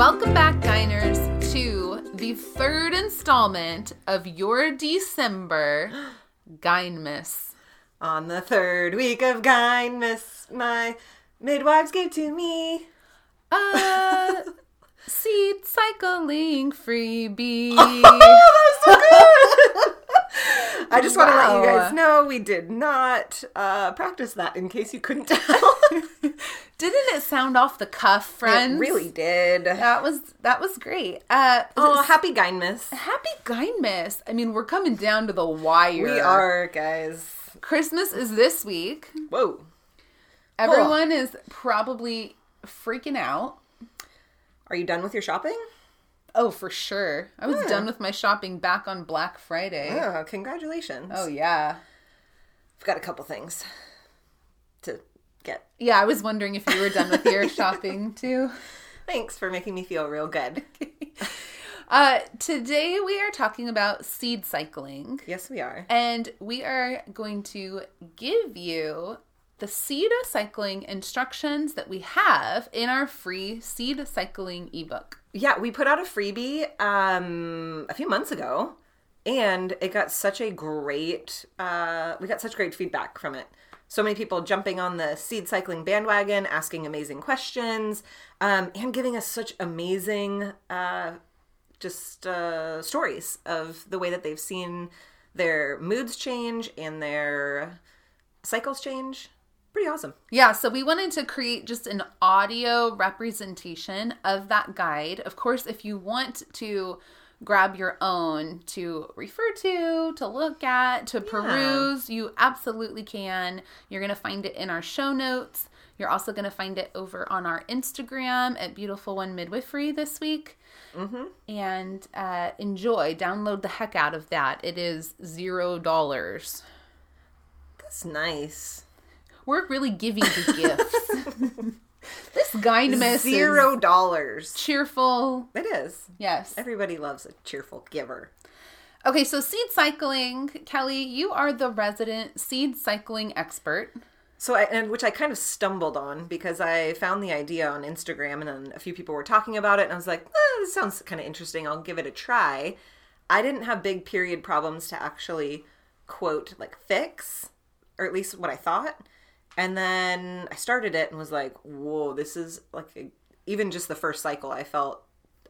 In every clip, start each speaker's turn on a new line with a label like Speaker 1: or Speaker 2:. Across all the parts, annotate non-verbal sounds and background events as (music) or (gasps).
Speaker 1: Welcome back, Gyners, to the third installment of your December (gasps) Gynmus.
Speaker 2: On the third week of Miss my midwives gave to me.
Speaker 1: Uh, (laughs) seed cycling freebie.
Speaker 2: I just want to let you guys know we did not uh, practice that in case you couldn't (laughs) tell.
Speaker 1: Didn't it sound off the cuff, friends?
Speaker 2: it really did.
Speaker 1: That was that was great. Uh,
Speaker 2: Oh, happy Miss.
Speaker 1: happy Gynmus. I mean, we're coming down to the wire.
Speaker 2: We are, guys.
Speaker 1: Christmas is this week.
Speaker 2: Whoa.
Speaker 1: Everyone is probably freaking out.
Speaker 2: Are you done with your shopping?
Speaker 1: Oh, for sure. I was done with my shopping back on Black Friday.
Speaker 2: Oh, congratulations.
Speaker 1: Oh yeah.
Speaker 2: I've got a couple things to get.
Speaker 1: Yeah, I was wondering if you were done with your (laughs) shopping too.
Speaker 2: Thanks for making me feel real good. (laughs)
Speaker 1: Uh, today we are talking about seed cycling,
Speaker 2: yes, we are.
Speaker 1: and we are going to give you the seed cycling instructions that we have in our free seed cycling ebook.
Speaker 2: Yeah, we put out a freebie um, a few months ago, and it got such a great. Uh, we got such great feedback from it. So many people jumping on the seed cycling bandwagon, asking amazing questions, um, and giving us such amazing, uh, just uh, stories of the way that they've seen their moods change and their cycles change. Pretty awesome.
Speaker 1: Yeah, so we wanted to create just an audio representation of that guide. Of course, if you want to grab your own to refer to, to look at, to peruse, you absolutely can. You're going to find it in our show notes. You're also going to find it over on our Instagram at Beautiful One Midwifery this week. Mm-hmm. And uh, enjoy, download the heck out of that. It is zero dollars.
Speaker 2: That's nice.
Speaker 1: We're really giving the gifts. (laughs) this miss
Speaker 2: Zero dollars.
Speaker 1: cheerful.
Speaker 2: It is.
Speaker 1: Yes.
Speaker 2: Everybody loves a cheerful giver.
Speaker 1: Okay, so seed cycling, Kelly, you are the resident seed cycling expert.
Speaker 2: So, I, and which I kind of stumbled on because I found the idea on Instagram and then a few people were talking about it, and I was like, eh, this sounds kind of interesting. I'll give it a try. I didn't have big period problems to actually quote like fix, or at least what I thought. And then I started it and was like, whoa, this is like a, even just the first cycle. I felt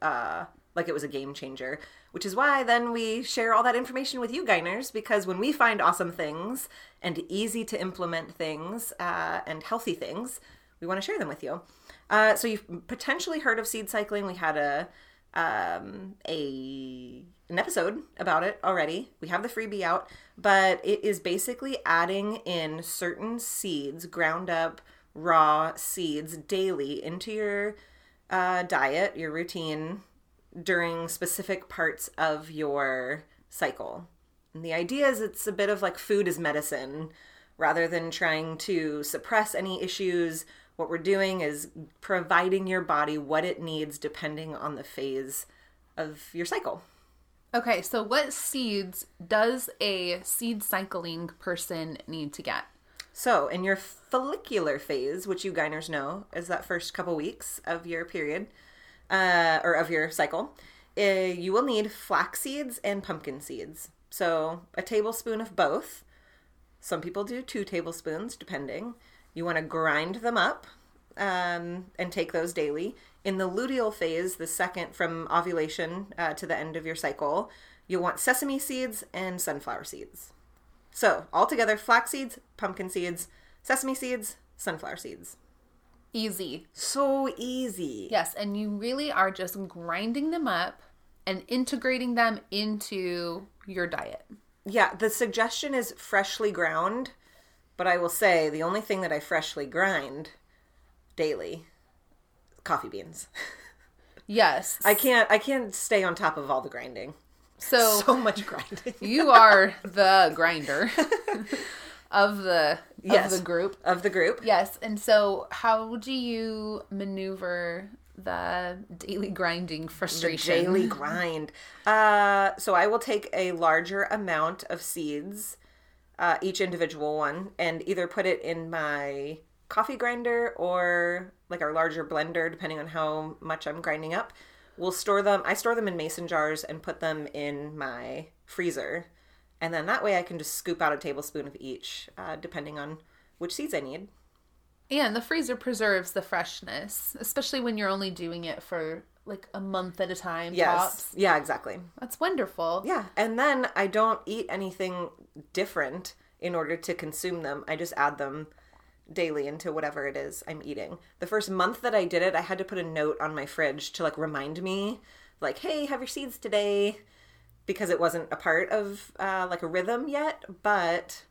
Speaker 2: uh, like it was a game changer, which is why then we share all that information with you Gyners because when we find awesome things and easy to implement things uh, and healthy things, we want to share them with you. Uh, so you've potentially heard of seed cycling. We had a um, a an episode about it already. We have the freebie out, but it is basically adding in certain seeds, ground up raw seeds daily into your uh, diet, your routine during specific parts of your cycle. And the idea is it's a bit of like food is medicine rather than trying to suppress any issues. What we're doing is providing your body what it needs depending on the phase of your cycle.
Speaker 1: Okay, so what seeds does a seed cycling person need to get?
Speaker 2: So, in your follicular phase, which you Gyners know is that first couple weeks of your period uh, or of your cycle, uh, you will need flax seeds and pumpkin seeds. So, a tablespoon of both. Some people do two tablespoons, depending. You want to grind them up um, and take those daily. In the luteal phase, the second from ovulation uh, to the end of your cycle, you'll want sesame seeds and sunflower seeds. So, altogether, flax seeds, pumpkin seeds, sesame seeds, sunflower seeds.
Speaker 1: Easy.
Speaker 2: So easy.
Speaker 1: Yes, and you really are just grinding them up and integrating them into your diet.
Speaker 2: Yeah, the suggestion is freshly ground, but I will say the only thing that I freshly grind daily coffee beans. (laughs)
Speaker 1: Yes.
Speaker 2: I can't I can't stay on top of all the grinding.
Speaker 1: so (laughs)
Speaker 2: So much grinding. (laughs)
Speaker 1: you are the grinder of the
Speaker 2: Yes.
Speaker 1: of the group.
Speaker 2: of the group.
Speaker 1: Yes, and so how do you maneuver the daily grinding frustration?
Speaker 2: daily grind. Uh, so I will take a larger amount of seeds, uh, each individual one, and either put it in my coffee grinder or like our larger blender, depending on how much I'm grinding up. We'll store them. I store them in mason jars and put them in my freezer. And then that way I can just scoop out a tablespoon of each, uh, depending on which seeds I need.
Speaker 1: And the freezer preserves the freshness, especially when you're only doing it for like a month at a time.
Speaker 2: Yes.
Speaker 1: Tops.
Speaker 2: Yeah, exactly.
Speaker 1: That's wonderful.
Speaker 2: Yeah. And then I don't eat anything different in order to consume them. I just add them daily into whatever it is I'm eating. The first month that I did it, I had to put a note on my fridge to like remind me, like, hey, have your seeds today, because it wasn't a part of uh, like a rhythm yet. But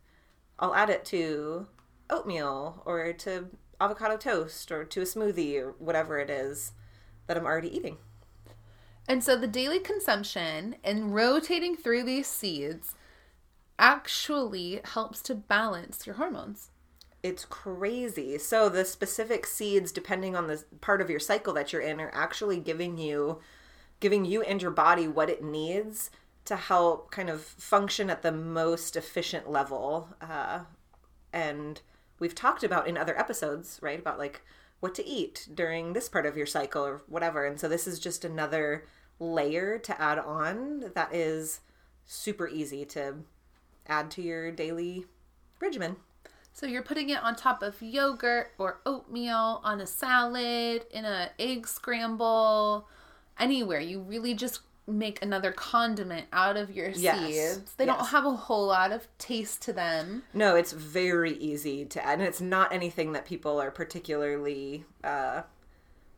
Speaker 2: I'll add it to oatmeal or to avocado toast or to a smoothie or whatever it is that I'm already eating.
Speaker 1: And so the daily consumption and rotating through these seeds actually helps to balance your hormones.
Speaker 2: It's crazy. So the specific seeds depending on the part of your cycle that you're in are actually giving you giving you and your body what it needs to help kind of function at the most efficient level. Uh, and we've talked about in other episodes, right? About like what to eat during this part of your cycle or whatever. And so this is just another layer to add on that is super easy to add to your daily regimen.
Speaker 1: So you're putting it on top of yogurt or oatmeal, on a salad, in a egg scramble, anywhere. You really just make another condiment out of your
Speaker 2: Yes.
Speaker 1: seeds. They don't have a whole lot of taste to them.
Speaker 2: No, it's very easy to add, and it's not anything that people are particularly uh,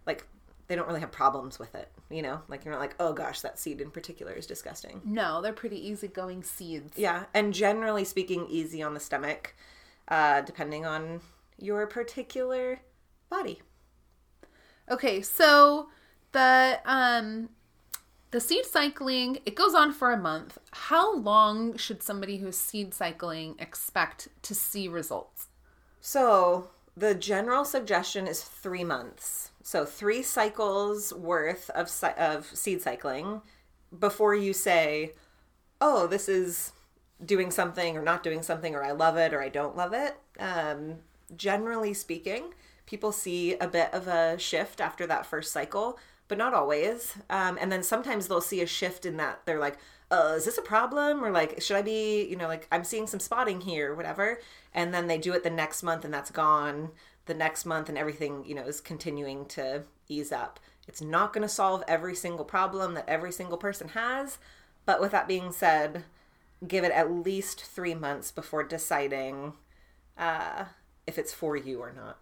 Speaker 2: like. They don't really have problems with it, you know. Like you're not like, oh gosh, that seed in particular is disgusting.
Speaker 1: No, they're pretty easygoing seeds.
Speaker 2: Yeah, and generally speaking, easy on the stomach, uh, depending on your particular body.
Speaker 1: Okay, so the um the seed cycling, it goes on for a month. How long should somebody who's seed cycling expect to see results?
Speaker 2: So the general suggestion is three months. So three cycles worth of of seed cycling before you say, "Oh, this is doing something or not doing something, or I love it or I don't love it." Um, generally speaking, people see a bit of a shift after that first cycle, but not always. Um, and then sometimes they'll see a shift in that they're like, uh, is this a problem? Or like, should I be, you know, like I'm seeing some spotting here, whatever. And then they do it the next month and that's gone the next month and everything, you know, is continuing to ease up. It's not going to solve every single problem that every single person has. But with that being said, give it at least three months before deciding uh, if it's for you or not.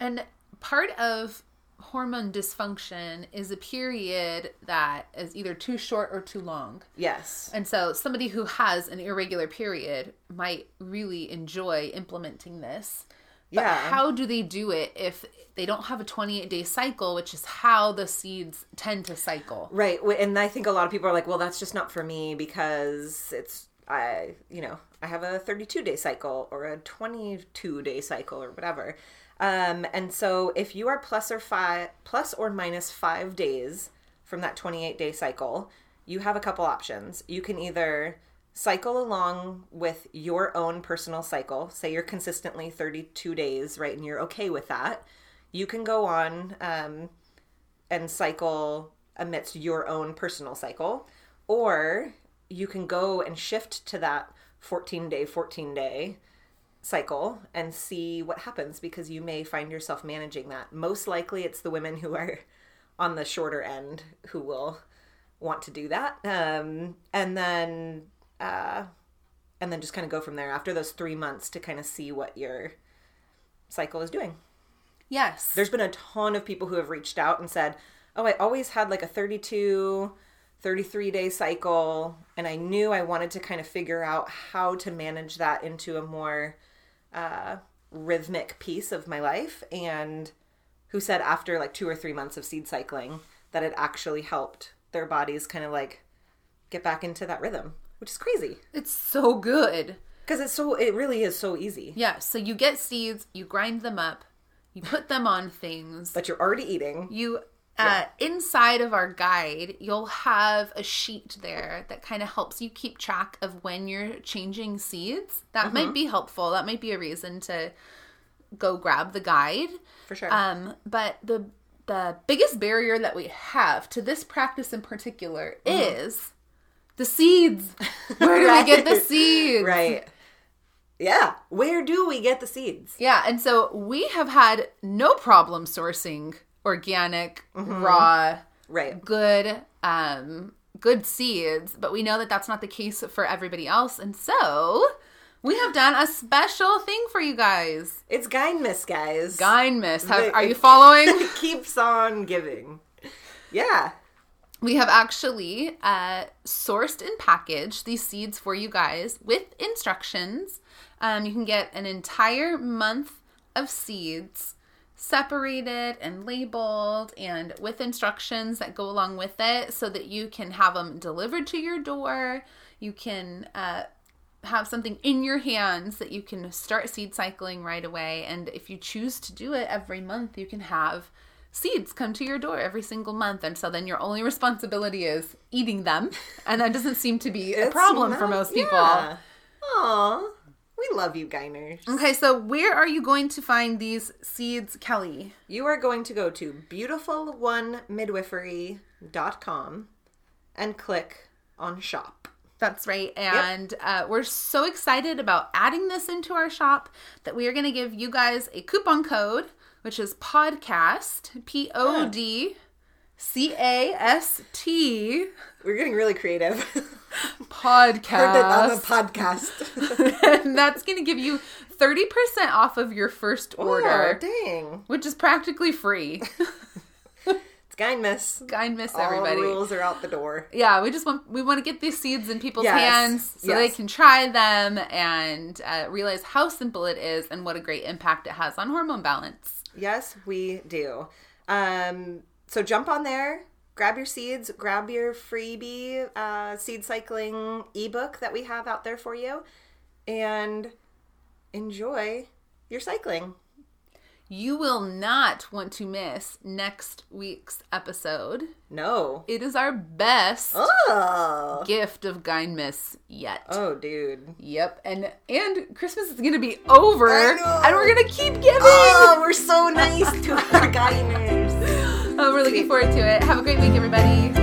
Speaker 1: And part of hormone dysfunction is a period that is either too short or too long.
Speaker 2: Yes.
Speaker 1: And so somebody who has an irregular period might really enjoy implementing this. But
Speaker 2: Yeah.
Speaker 1: how do they do it if they don't have a 28 day cycle, which is how the seeds tend to cycle?
Speaker 2: Right. And I think a lot of people are like, well, that's just not for me because it's, I, you know, I have a 32 day cycle or a 22 day cycle or whatever. Um, and so if you are plus or five, plus or minus five days from that 28 day cycle, you have a couple options. You can either cycle along with your own personal cycle. Say you're consistently 32 days, right? And you're okay with that. You can go on, um, and cycle amidst your own personal cycle or you can go and shift to that 14 day 14 day cycle and see what happens because you may find yourself managing that. Most likely it's the women who are on the shorter end who will want to do that. Um, and then uh, and then just kind of go from there after those three months to kind of see what your cycle is doing.
Speaker 1: Yes.
Speaker 2: there's been a ton of people who have reached out and said, "Oh, I always had like a 32, 33 day cycle, and I knew I wanted to kind of figure out how to manage that into a more uh, rhythmic piece of my life." And who said after like two or three months of seed cycling that it actually helped their bodies kind of like get back into that rhythm, which is crazy
Speaker 1: It's so good.
Speaker 2: because it's so it really is so easy.
Speaker 1: Yeah. So you get seeds, you grind them up, you put them on things.
Speaker 2: But you're already eating.
Speaker 1: You uh, inside of our guide, you'll have a sheet there that kind of helps you keep track of when you're changing seeds. That might be helpful. That might be a reason to go grab the guide.
Speaker 2: For sure.
Speaker 1: Um, but the the biggest barrier that we have to this practice in particular is the seeds. (laughs) Where do we get the seeds?
Speaker 2: right. Yeah. Where do we get the seeds?
Speaker 1: Yeah, and so we have had no problem sourcing organic, raw,
Speaker 2: Right.
Speaker 1: good um good seeds, but we know that that's not the case for everybody else. And so we have done a special thing for you guys.
Speaker 2: It's Gynmis, guys.
Speaker 1: Gynmis. Have, are you following? (laughs)
Speaker 2: It keeps on giving. Yeah.
Speaker 1: We have actually uh, sourced and packaged these seeds for you guys with instructions. Um, you can get an entire month of seeds separated and labeled and with instructions that go along with it so that you can have them delivered to your door. You can uh, have something in your hands that you can start seed cycling right away. And if you choose to do it every month, you can have seeds come to your door every single month. And so then your only responsibility is eating them. And that doesn't seem to be a problem for most people.
Speaker 2: Yeah. Aw. We love you, Gyners.
Speaker 1: Okay, so where are you going to find these seeds, Kelly?
Speaker 2: You are going to go to beautifulonemidwifery.com and click on shop.
Speaker 1: That's right. And uh, we're so excited about adding this into our shop that we are going to give you guys a coupon code, which is podcast, P O D C A S T,
Speaker 2: We're getting really creative.
Speaker 1: podcast. (laughs)
Speaker 2: On the podcast. (laughs)
Speaker 1: and that's going to give you 30% off of your first
Speaker 2: Oh,
Speaker 1: order,
Speaker 2: dang.
Speaker 1: which is practically free. (laughs)
Speaker 2: It's.
Speaker 1: I miss
Speaker 2: All
Speaker 1: everybody.
Speaker 2: rules are out the door.
Speaker 1: Yeah, we just want we want to get these seeds in people's
Speaker 2: Yes,
Speaker 1: hands so they can try them and uh, realize how simple it is and what a great impact it has on hormone balance.
Speaker 2: Yes, we do. Um, so jump on there, grab your seeds, grab your freebie uh, seed cycling ebook that we have out there for you, and enjoy your cycling.
Speaker 1: You will not want to miss next week's episode.
Speaker 2: No.
Speaker 1: It is our best
Speaker 2: Oh.
Speaker 1: gift of Gynmis yet.
Speaker 2: Oh, dude.
Speaker 1: Yep, and and Christmas is gonna be over, and we're gonna keep giving.
Speaker 2: Oh, we're so nice to our Gyners.
Speaker 1: Oh, we're looking forward to it. Have a great week, everybody.